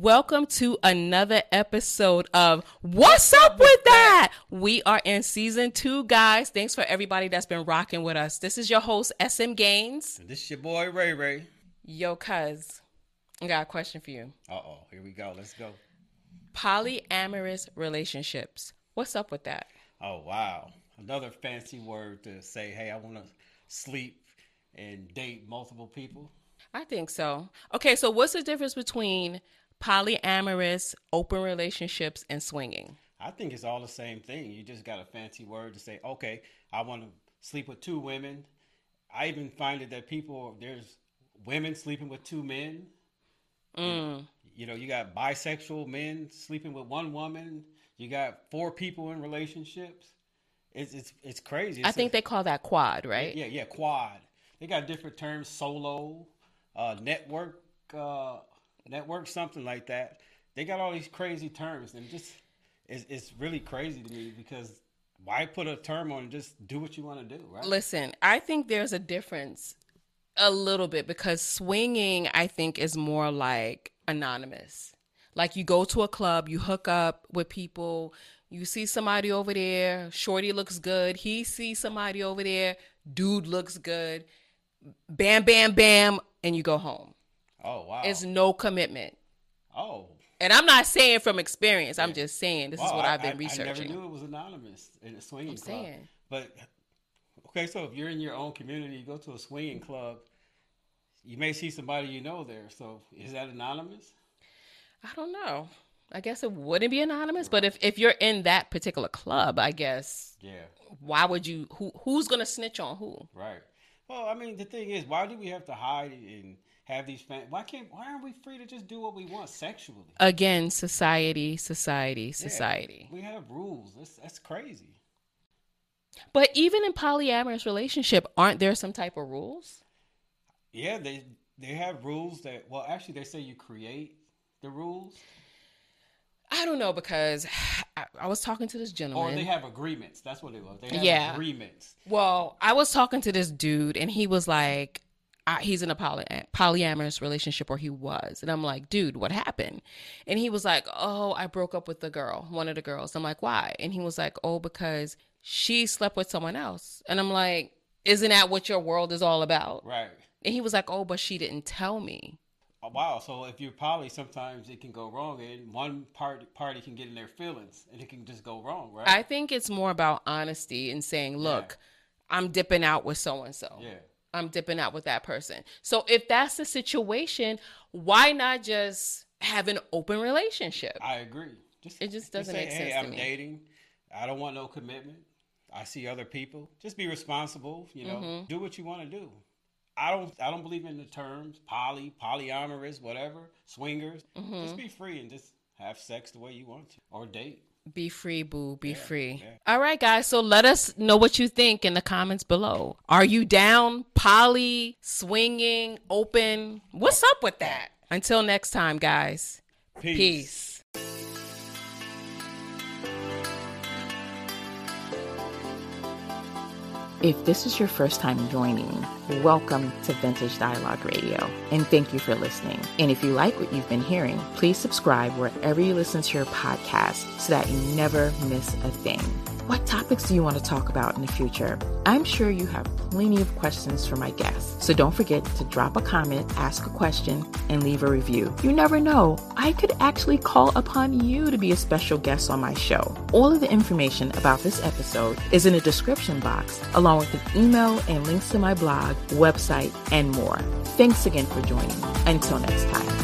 Welcome to another episode of What's Up with That? We are in season two, guys. Thanks for everybody that's been rocking with us. This is your host, SM Gaines. And this is your boy Ray Ray. Yo, cuz, I got a question for you. Uh oh, here we go. Let's go. Polyamorous relationships. What's up with that? Oh wow, another fancy word to say, hey, I want to sleep and date multiple people. I think so. Okay, so what's the difference between polyamorous, open relationships, and swinging? I think it's all the same thing. You just got a fancy word to say, okay, I want to sleep with two women. I even find it that people there's women sleeping with two men. Mm. You know, you got bisexual men sleeping with one woman. You got four people in relationships. It's it's it's crazy. It's I think a, they call that quad, right? Yeah, yeah, quad. They got different terms: solo, uh, network, uh, network, something like that. They got all these crazy terms, and just it's, it's really crazy to me because why put a term on? And just do what you want to do, right? Listen, I think there's a difference a little bit because swinging, I think, is more like anonymous. Like you go to a club, you hook up with people, you see somebody over there, shorty looks good, he sees somebody over there, dude looks good, bam, bam, bam, and you go home. Oh wow! It's no commitment. Oh. And I'm not saying from experience. I'm just saying this Wow, is what I- I've been I- researching. I never knew it was anonymous in a swinging I'm club. saying. But okay, so if you're in your own community, you go to a swinging club, you may see somebody you know there. So is that anonymous? I don't know. I guess it wouldn't be anonymous, but if, if you're in that particular club, I guess Yeah, why would you who who's gonna snitch on who? right. Well, I mean, the thing is, why do we have to hide and have these? Fan- why can't? Why aren't we free to just do what we want sexually? Again, society, society, Yeah, society. we have rules. That's that's crazy. But even in polyamorous relationship, aren't there some type of rules? Yeah, they they have rules that. Well, actually, they say you create the rules, I don't know because I, I was talking to this gentleman. or they have agreements. That's what it was. They have Yeah. agreements. Well, I was talking to this dude, and he was like, I, he's in a poly, polyamorous relationship, or he was. And I'm like, dude, what happened? And he was like, oh, I broke up with the girl, one of the girls. I'm like, why? And he was like, oh, because she slept with someone else. And I'm like, isn't that what your world is all about? Right. And he was like, oh, but she didn't tell me. Oh, wow. So if you're poly, sometimes it can go wrong, and one party party can get in their feelings, and it can just go wrong, right? I think it's more about honesty and saying, look, I'm dipping out with so and so. yeah. I'm dipping out with that person. So if that's the situation, why not just have an open relationship? I agree. Just, It just doesn't say, make hey, sense to I'm me." dating. I don't want no commitment. I see other people. Just be responsible. You know, Mm-hmm. do what you want to do. I don't. I don't believe in the terms poly, polyamorous, whatever, swingers. Mm-hmm. Just be free and just have sex the way you want to, or date. Be free, boo. Be free. yeah. All right, guys. So let us know what you think in the comments below. Are you down? Poly, swinging, open? What's up with that? Until next time, guys. Peace. Peace. If this is your first time joining, welcome to Vintage Dialogue Radio, and thank you for listening. And if you like what you've been hearing, please subscribe wherever you listen to your podcast so that you never miss a thing. What topics do you want to talk about in the future? I'm sure you have plenty of questions for my guests, so don't forget to drop a comment, ask a question, and leave a review. You never know, I could actually call upon you to be a special guest on my show. All of the information about this episode is in the description box, along with an email and links to my blog, website, and more. Thanks again for joining. Until next time.